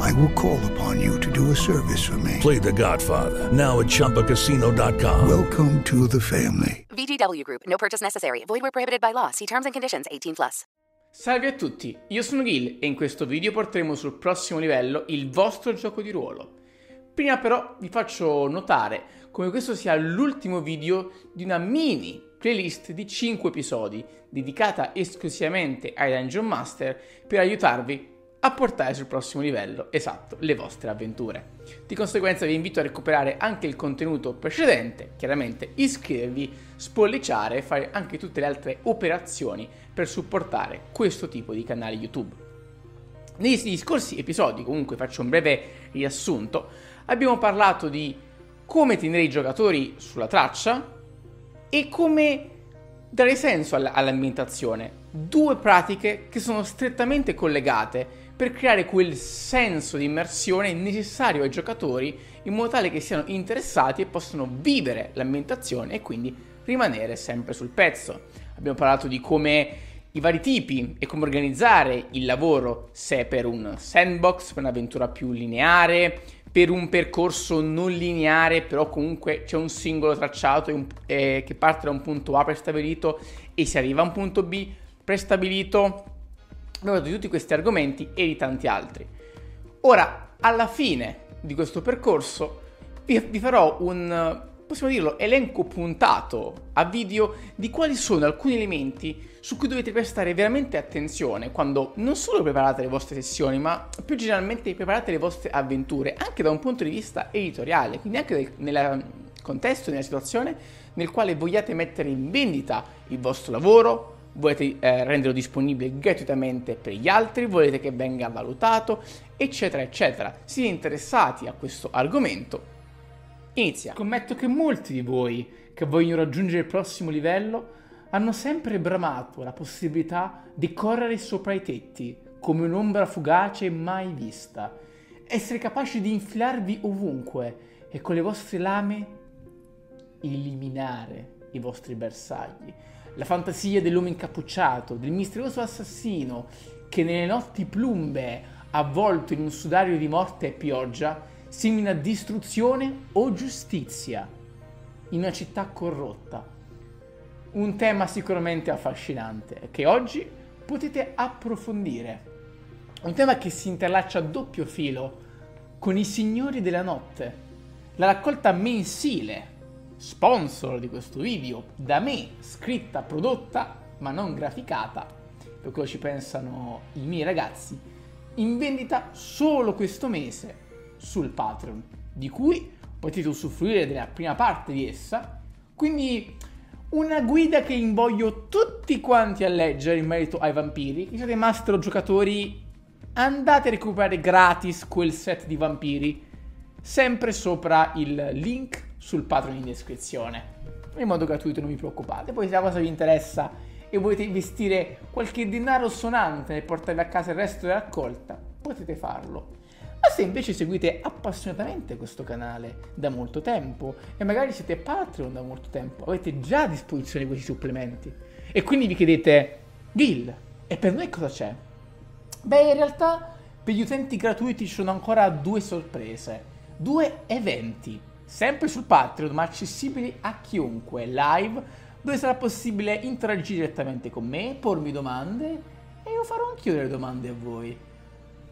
I will call upon you to do a service for me. Play The Godfather now at ChumbaCasino.com. Welcome to the family. VGW Group. No purchase necessary. Void where prohibited by law. See terms and conditions. 18 plus. Salve a tutti, io sono Gil e in questo video porteremo sul prossimo livello il vostro gioco di ruolo. Prima però vi faccio notare come questo sia l'ultimo video di una mini playlist di 5 episodi dedicata esclusivamente ai Dungeon Master per aiutarvi a portare sul prossimo livello, esatto, le vostre avventure. Di conseguenza vi invito a recuperare anche il contenuto precedente, chiaramente iscrivervi, spolliciare e fare anche tutte le altre operazioni per supportare questo tipo di canali YouTube. Negli scorsi episodi, comunque faccio un breve riassunto, abbiamo parlato di come tenere i giocatori sulla traccia e come dare senso all'ambientazione. Due pratiche che sono strettamente collegate per creare quel senso di immersione necessario ai giocatori in modo tale che siano interessati e possano vivere l'ambientazione e quindi rimanere sempre sul pezzo. Abbiamo parlato di come i vari tipi e come organizzare il lavoro, se per un sandbox, per un'avventura più lineare, per un percorso non lineare, però comunque c'è un singolo tracciato eh, che parte da un punto A prestabilito e si arriva a un punto B prestabilito. Abbiamo di tutti questi argomenti e di tanti altri. Ora, alla fine di questo percorso, vi, vi farò un, possiamo dirlo, elenco puntato a video di quali sono alcuni elementi su cui dovete prestare veramente attenzione quando non solo preparate le vostre sessioni, ma più generalmente preparate le vostre avventure, anche da un punto di vista editoriale, quindi anche nel contesto, nella situazione nel quale vogliate mettere in vendita il vostro lavoro, volete eh, renderlo disponibile gratuitamente per gli altri, volete che venga valutato, eccetera, eccetera. Siete interessati a questo argomento? Inizia. Scommetto che molti di voi che vogliono raggiungere il prossimo livello hanno sempre bramato la possibilità di correre sopra i tetti come un'ombra fugace mai vista, essere capaci di infilarvi ovunque e con le vostre lame eliminare i vostri bersagli. La fantasia dell'uomo incappucciato, del misterioso assassino che nelle notti plumbe, avvolto in un sudario di morte e pioggia, simina distruzione o giustizia in una città corrotta un tema sicuramente affascinante che oggi potete approfondire. Un tema che si interlaccia a doppio filo con i Signori della Notte, la raccolta mensile, sponsor di questo video, da me, scritta, prodotta, ma non graficata, per quello ci pensano i miei ragazzi, in vendita solo questo mese sul Patreon, di cui potete usufruire della prima parte di essa, quindi una guida che invoglio tutti quanti a leggere in merito ai vampiri. Che siete master giocatori, andate a recuperare gratis quel set di vampiri, sempre sopra il link sul Patreon in descrizione. In modo gratuito, non vi preoccupate. Poi se la cosa vi interessa e volete investire qualche denaro sonante nel portarvi a casa il resto della raccolta, potete farlo. Ma se invece seguite appassionatamente questo canale da molto tempo e magari siete Patreon da molto tempo, avete già a disposizione questi supplementi e quindi vi chiedete, Gil, e per noi cosa c'è? Beh, in realtà per gli utenti gratuiti ci sono ancora due sorprese, due eventi, sempre sul Patreon ma accessibili a chiunque, live, dove sarà possibile interagire direttamente con me, pormi domande e io farò anch'io delle domande a voi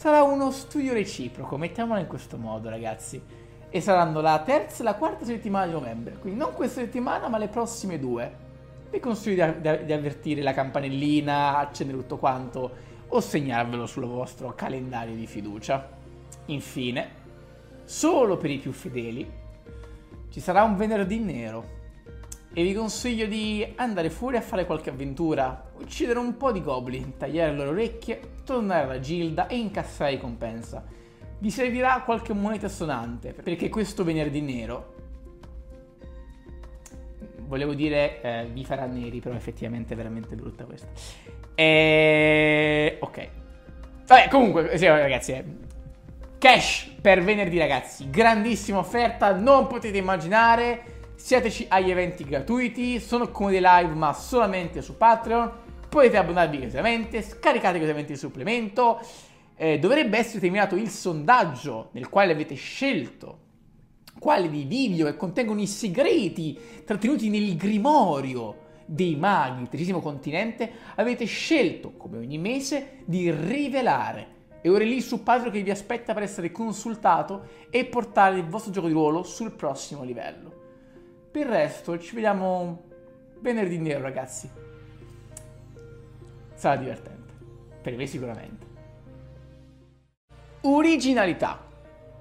sarà uno studio reciproco, mettiamolo in questo modo ragazzi. E saranno la terza e la quarta settimana di novembre, quindi non questa settimana ma le prossime due. vi consiglio di, di avvertire la campanellina, accendere tutto quanto o segnarvelo sul vostro calendario di fiducia. Infine, solo per i più fedeli, ci sarà un venerdì nero e vi consiglio di andare fuori a fare qualche avventura, uccidere un po' di goblin, tagliare le loro orecchie, tornare alla gilda e incassare ricompensa. Vi servirà qualche moneta sonante, perché questo venerdì nero volevo dire eh, vi farà neri, però effettivamente è veramente brutta questa. E... ok. Vabbè, comunque, sì, ragazzi, eh. Cash per venerdì, ragazzi. Grandissima offerta, non potete immaginare. Siateci agli eventi gratuiti, sono come dei live ma solamente su Patreon. Potete abbonarvi gratuitamente, scaricate gratuitamente il supplemento. Eh, dovrebbe essere terminato il sondaggio nel quale avete scelto quali di video che contengono i segreti trattenuti nel grimorio dei maghi del tredicesimo continente, avete scelto, come ogni mese, di rivelare. E ora è lì su Patreon che vi aspetta per essere consultato e portare il vostro gioco di ruolo sul prossimo livello. Per il resto ci vediamo venerdì nero, ragazzi. Sarà divertente. Per me sicuramente. Originalità.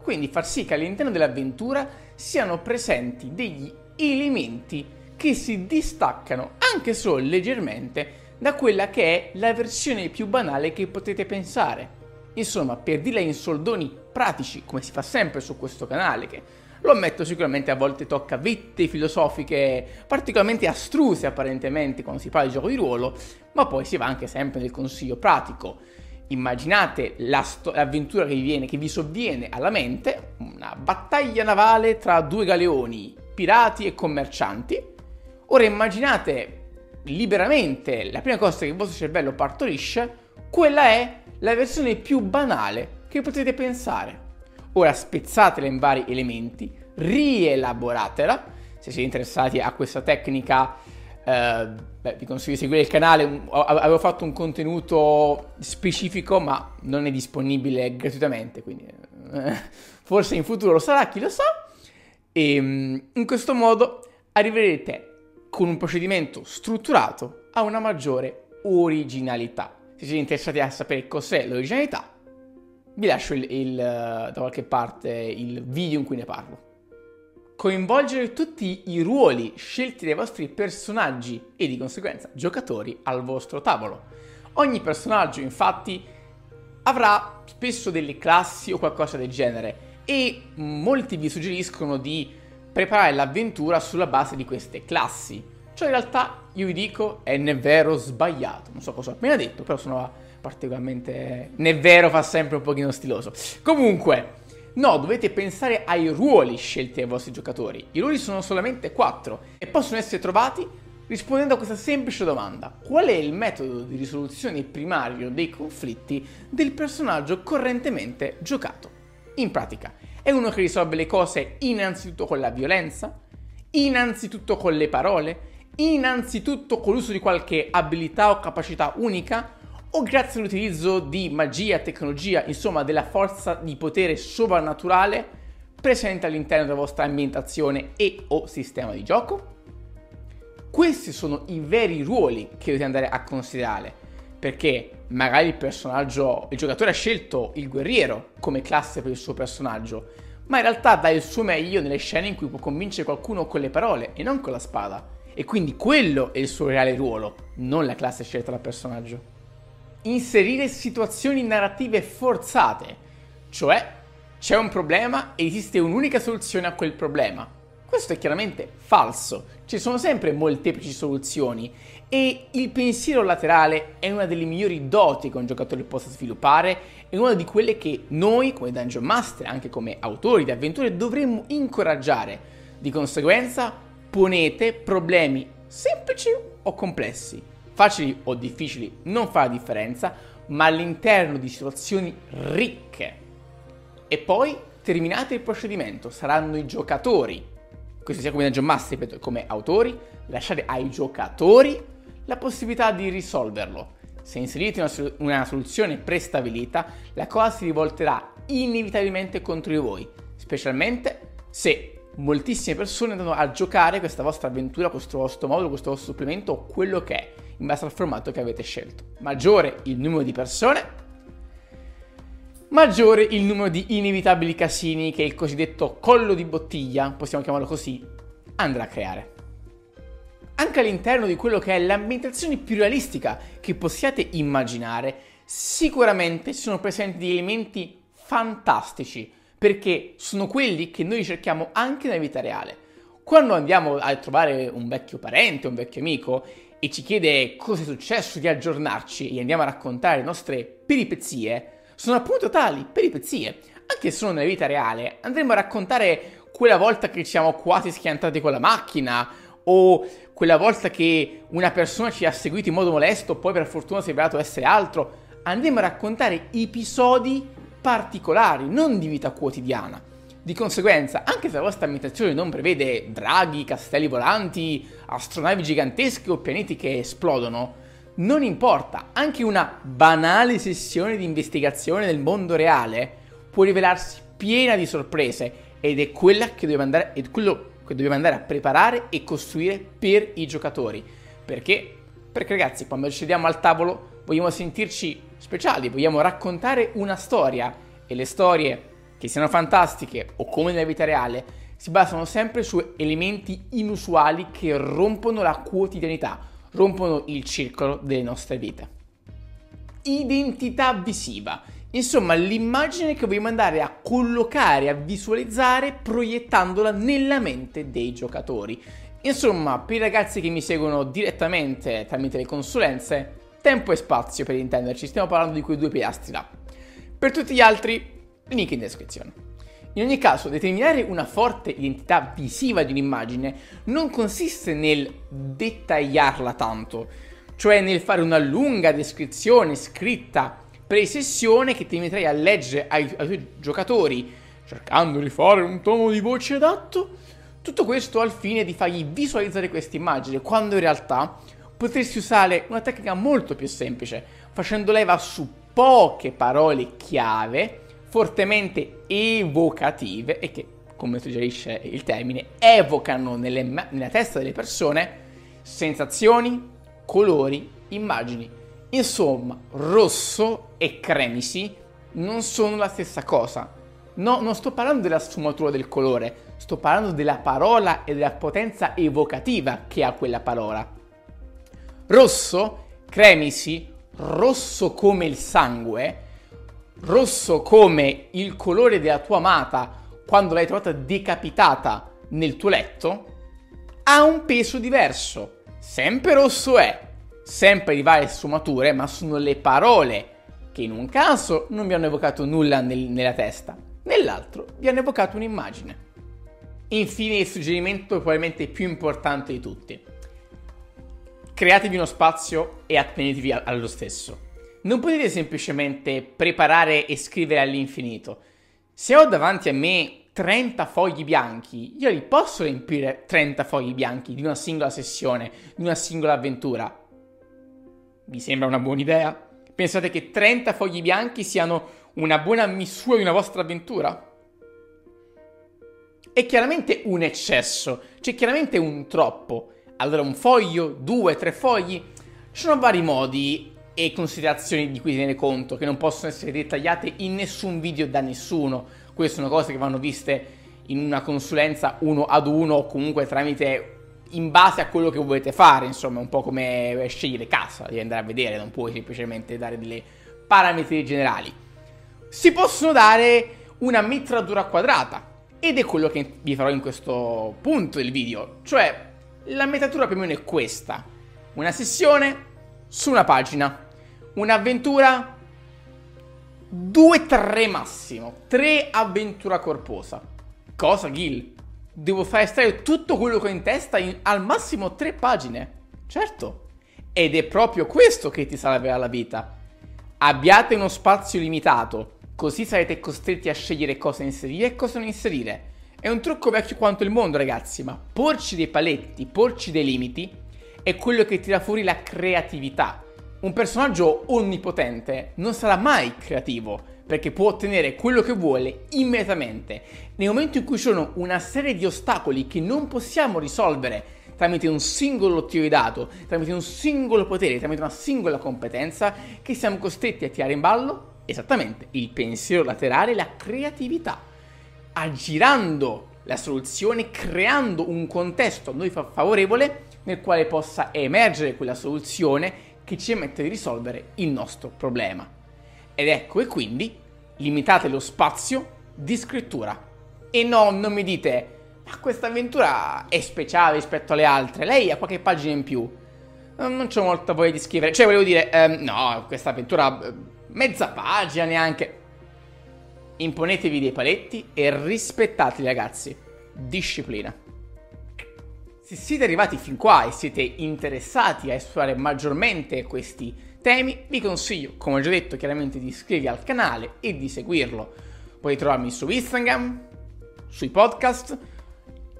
Quindi far sì che all'interno dell'avventura siano presenti degli elementi che si distaccano anche solo leggermente da quella che è la versione più banale che potete pensare. Insomma, per dirla in soldoni pratici, come si fa sempre su questo canale, che lo ammetto sicuramente a volte tocca vette filosofiche particolarmente astruse apparentemente quando si parla di gioco di ruolo, ma poi si va anche sempre nel consiglio pratico. Immaginate la sto- l'avventura che vi, viene, che vi sovviene alla mente, una battaglia navale tra due galeoni, pirati e commercianti. Ora immaginate liberamente la prima cosa che il vostro cervello partorisce, quella è la versione più banale che potete pensare. Ora spezzatela in vari elementi, rielaboratela. Se siete interessati a questa tecnica, eh, beh, vi consiglio di seguire il canale. Avevo fatto un contenuto specifico, ma non è disponibile gratuitamente, quindi eh, forse in futuro lo sarà, chi lo sa. E mm, in questo modo arriverete con un procedimento strutturato a una maggiore originalità. Se siete interessati a sapere cos'è l'originalità, vi lascio il, il, da qualche parte il video in cui ne parlo. Coinvolgere tutti i ruoli scelti dai vostri personaggi e di conseguenza giocatori al vostro tavolo. Ogni personaggio infatti avrà spesso delle classi o qualcosa del genere e molti vi suggeriscono di preparare l'avventura sulla base di queste classi. Cioè in realtà io vi dico è né vero sbagliato, non so cosa ho appena detto, però sono particolarmente... né vero fa sempre un pochino stiloso. Comunque, no, dovete pensare ai ruoli scelti dai vostri giocatori. I ruoli sono solamente quattro e possono essere trovati rispondendo a questa semplice domanda. Qual è il metodo di risoluzione primario dei conflitti del personaggio correntemente giocato? In pratica, è uno che risolve le cose innanzitutto con la violenza, innanzitutto con le parole, innanzitutto con l'uso di qualche abilità o capacità unica, o grazie all'utilizzo di magia, tecnologia, insomma della forza di potere sovrannaturale presente all'interno della vostra ambientazione e o sistema di gioco? Questi sono i veri ruoli che dovete andare a considerare, perché magari il personaggio, il giocatore ha scelto il guerriero come classe per il suo personaggio, ma in realtà dà il suo meglio nelle scene in cui può convincere qualcuno con le parole e non con la spada. E quindi quello è il suo reale ruolo, non la classe scelta dal personaggio inserire situazioni narrative forzate, cioè c'è un problema e esiste un'unica soluzione a quel problema. Questo è chiaramente falso, ci sono sempre molteplici soluzioni e il pensiero laterale è una delle migliori doti che un giocatore possa sviluppare e una di quelle che noi come Dungeon Master, anche come autori di avventure, dovremmo incoraggiare. Di conseguenza ponete problemi semplici o complessi facili o difficili non fa la differenza, ma all'interno di situazioni ricche. E poi terminate il procedimento, saranno i giocatori, questo sia come Dungeon Master, ripeto, come autori, lasciate ai giocatori la possibilità di risolverlo. Se inserite una soluzione prestabilita, la cosa si rivolterà inevitabilmente contro di voi, specialmente se moltissime persone andranno a giocare questa vostra avventura, questo vostro modulo, questo vostro supplemento, quello che è, in base al formato che avete scelto. Maggiore il numero di persone, maggiore il numero di inevitabili casini che il cosiddetto collo di bottiglia, possiamo chiamarlo così, andrà a creare. Anche all'interno di quello che è l'ambientazione più realistica che possiate immaginare, sicuramente sono presenti degli elementi fantastici, perché sono quelli che noi cerchiamo anche nella vita reale. Quando andiamo a trovare un vecchio parente, un vecchio amico, e ci chiede cosa è successo di aggiornarci e andiamo a raccontare le nostre peripezie, sono appunto tali peripezie. Anche se sono nella vita reale, andremo a raccontare quella volta che ci siamo quasi schiantati con la macchina, o quella volta che una persona ci ha seguito in modo molesto, poi per fortuna si è rivelato essere altro. Andremo a raccontare episodi particolari, non di vita quotidiana. Di conseguenza, anche se la vostra ambientazione non prevede draghi, castelli volanti, astronavi gigantesche o pianeti che esplodono, non importa, anche una banale sessione di investigazione nel mondo reale può rivelarsi piena di sorprese ed è che andare, è quello che dobbiamo andare a preparare e costruire per i giocatori. Perché? Perché ragazzi, quando ci sediamo al tavolo vogliamo sentirci speciali, vogliamo raccontare una storia e le storie, che siano fantastiche o come nella vita reale, si basano sempre su elementi inusuali che rompono la quotidianità rompono il circolo delle nostre vite. Identità visiva. Insomma, l'immagine che vogliamo andare a collocare, a visualizzare, proiettandola nella mente dei giocatori. Insomma, per i ragazzi che mi seguono direttamente tramite le consulenze, tempo e spazio per intenderci, stiamo parlando di quei due pilastri là. Per tutti gli altri, link in descrizione. In ogni caso, determinare una forte identità visiva di un'immagine non consiste nel dettagliarla tanto, cioè nel fare una lunga descrizione scritta pre-sessione che ti metterai a leggere ai, ai tuoi giocatori, cercando di fare un tono di voce adatto. Tutto questo al fine di fargli visualizzare questa immagine, quando in realtà potresti usare una tecnica molto più semplice, facendo leva su poche parole chiave fortemente evocative e che, come suggerisce il termine, evocano nelle, nella testa delle persone sensazioni, colori, immagini. Insomma, rosso e cremisi non sono la stessa cosa. No, non sto parlando della sfumatura del colore, sto parlando della parola e della potenza evocativa che ha quella parola. Rosso, cremisi, rosso come il sangue, rosso come il colore della tua amata quando l'hai trovata decapitata nel tuo letto, ha un peso diverso. Sempre rosso è, sempre di varie sfumature, ma sono le parole che in un caso non vi hanno evocato nulla nel, nella testa, nell'altro vi hanno evocato un'immagine. Infine il suggerimento probabilmente più importante di tutti. Createvi uno spazio e attenetevi allo stesso non potete semplicemente preparare e scrivere all'infinito. Se ho davanti a me 30 fogli bianchi, io li posso riempire 30 fogli bianchi di una singola sessione, di una singola avventura. Vi sembra una buona idea? Pensate che 30 fogli bianchi siano una buona misura di una vostra avventura? È chiaramente un eccesso, c'è chiaramente un troppo. Allora un foglio, due, tre fogli, ci sono vari modi e considerazioni di cui tenere conto, che non possono essere dettagliate in nessun video da nessuno. Queste sono cose che vanno viste in una consulenza uno ad uno o comunque tramite in base a quello che volete fare, insomma, un po' come scegliere casa, devi andare a vedere, non puoi semplicemente dare delle parametri generali. Si possono dare una metratura quadrata ed è quello che vi farò in questo punto del video, cioè la metratura più o meno è questa. Una sessione su una pagina. Un'avventura 2-3 massimo. 3 avventura corposa. Cosa, Gil? Devo fare estrarre tutto quello che ho in testa in al massimo 3 pagine. Certo. Ed è proprio questo che ti salverà la vita. Abbiate uno spazio limitato, così sarete costretti a scegliere cosa inserire e cosa non inserire. È un trucco vecchio quanto il mondo, ragazzi, ma porci dei paletti, porci dei limiti è quello che tira fuori la creatività. Un personaggio onnipotente non sarà mai creativo, perché può ottenere quello che vuole immediatamente. Nel momento in cui ci sono una serie di ostacoli che non possiamo risolvere tramite un singolo tiro di dato, tramite un singolo potere, tramite una singola competenza, che siamo costretti a tirare in ballo esattamente il pensiero laterale, la creatività, aggirando la soluzione, creando un contesto a noi favorevole nel quale possa emergere quella soluzione che ci permette di risolvere il nostro problema. Ed ecco e quindi limitate lo spazio di scrittura. E no, non mi dite, ma questa avventura è speciale rispetto alle altre, lei ha qualche pagina in più. Non c'ho molta voglia di scrivere, cioè volevo dire, ehm, no, questa avventura mezza pagina neanche. Imponetevi dei paletti e rispettateli ragazzi. Disciplina. Se siete arrivati fin qua e siete interessati a esplorare maggiormente questi temi, vi consiglio, come ho già detto, chiaramente di iscrivervi al canale e di seguirlo. Potete trovarmi su Instagram, sui podcast,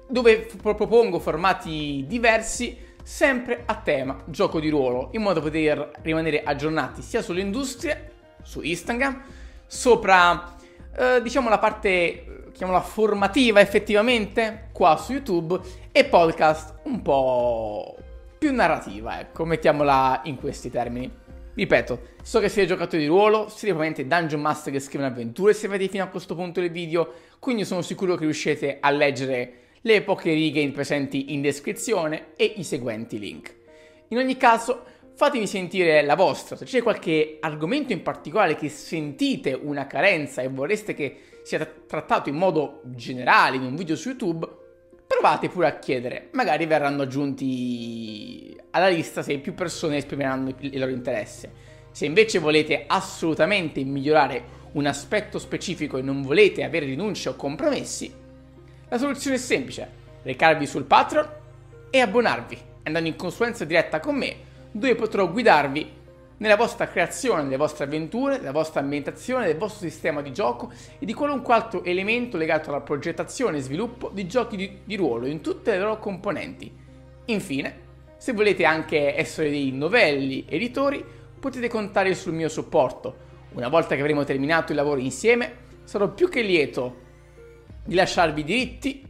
dove propongo formati diversi, sempre a tema gioco di ruolo, in modo da poter rimanere aggiornati sia sull'industria, su Instagram, sopra, eh, diciamo, la parte, chiamiamola formativa effettivamente, qua su YouTube, e podcast un po' più narrativa, ecco, mettiamola in questi termini. Ripeto, so che siete giocatori di ruolo, siete probabilmente dungeon master che scrivono avventure se avete fino a questo punto del video, quindi sono sicuro che riuscite a leggere le poche righe presenti in descrizione e i seguenti link. In ogni caso, fatemi sentire la vostra, se c'è qualche argomento in particolare che sentite una carenza e vorreste che sia trattato in modo generale in un video su YouTube, provate pure a chiedere, magari verranno aggiunti alla lista se più persone esprimeranno il loro interesse. Se invece volete assolutamente migliorare un aspetto specifico e non volete avere rinunce o compromessi, la soluzione è semplice, recarvi sul Patreon e abbonarvi, andando in consulenza diretta con me, dove potrò guidarvi nella vostra creazione, nelle vostre avventure, nella vostra ambientazione, nel vostro sistema di gioco e di qualunque altro elemento legato alla progettazione e sviluppo di giochi di, di ruolo in tutte le loro componenti. Infine, se volete anche essere dei novelli editori, potete contare sul mio supporto. Una volta che avremo terminato il lavoro insieme, sarò più che lieto di lasciarvi diritti,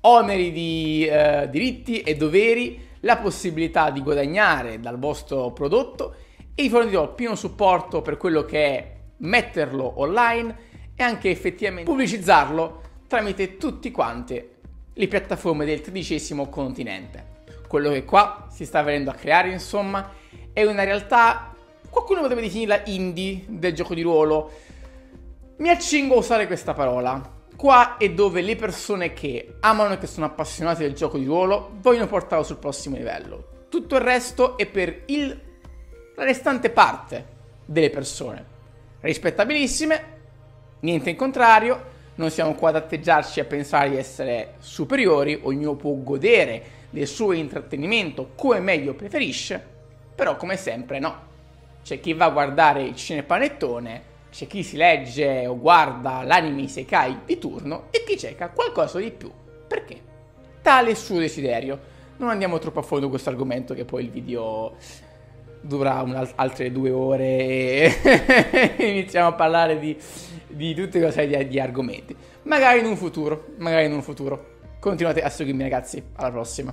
oneri di eh, diritti e doveri, la possibilità di guadagnare dal vostro prodotto e vi fornirò pieno supporto per quello che è metterlo online e anche effettivamente pubblicizzarlo tramite tutte quante le piattaforme del tredicesimo continente. Quello che qua si sta venendo a creare, insomma, è una realtà, qualcuno potrebbe definirla indie del gioco di ruolo. Mi accingo a usare questa parola. Qua è dove le persone che amano e che sono appassionate del gioco di ruolo vogliono portarlo sul prossimo livello. Tutto il resto è per il la restante parte delle persone. Rispettabilissime, niente in contrario, non siamo qua ad atteggiarci a pensare di essere superiori, ognuno può godere del suo intrattenimento come meglio preferisce, però come sempre no. C'è chi va a guardare il cinepanettone, c'è chi si legge o guarda l'anime Isekai di turno e chi cerca qualcosa di più. Perché? Tale suo desiderio. Non andiamo troppo a fondo in questo argomento che poi il video dura altre due ore e iniziamo a parlare di, di tutte cose di, di argomenti. Magari in un futuro, magari in un futuro. Continuate a seguirmi ragazzi, alla prossima.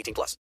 18 plus.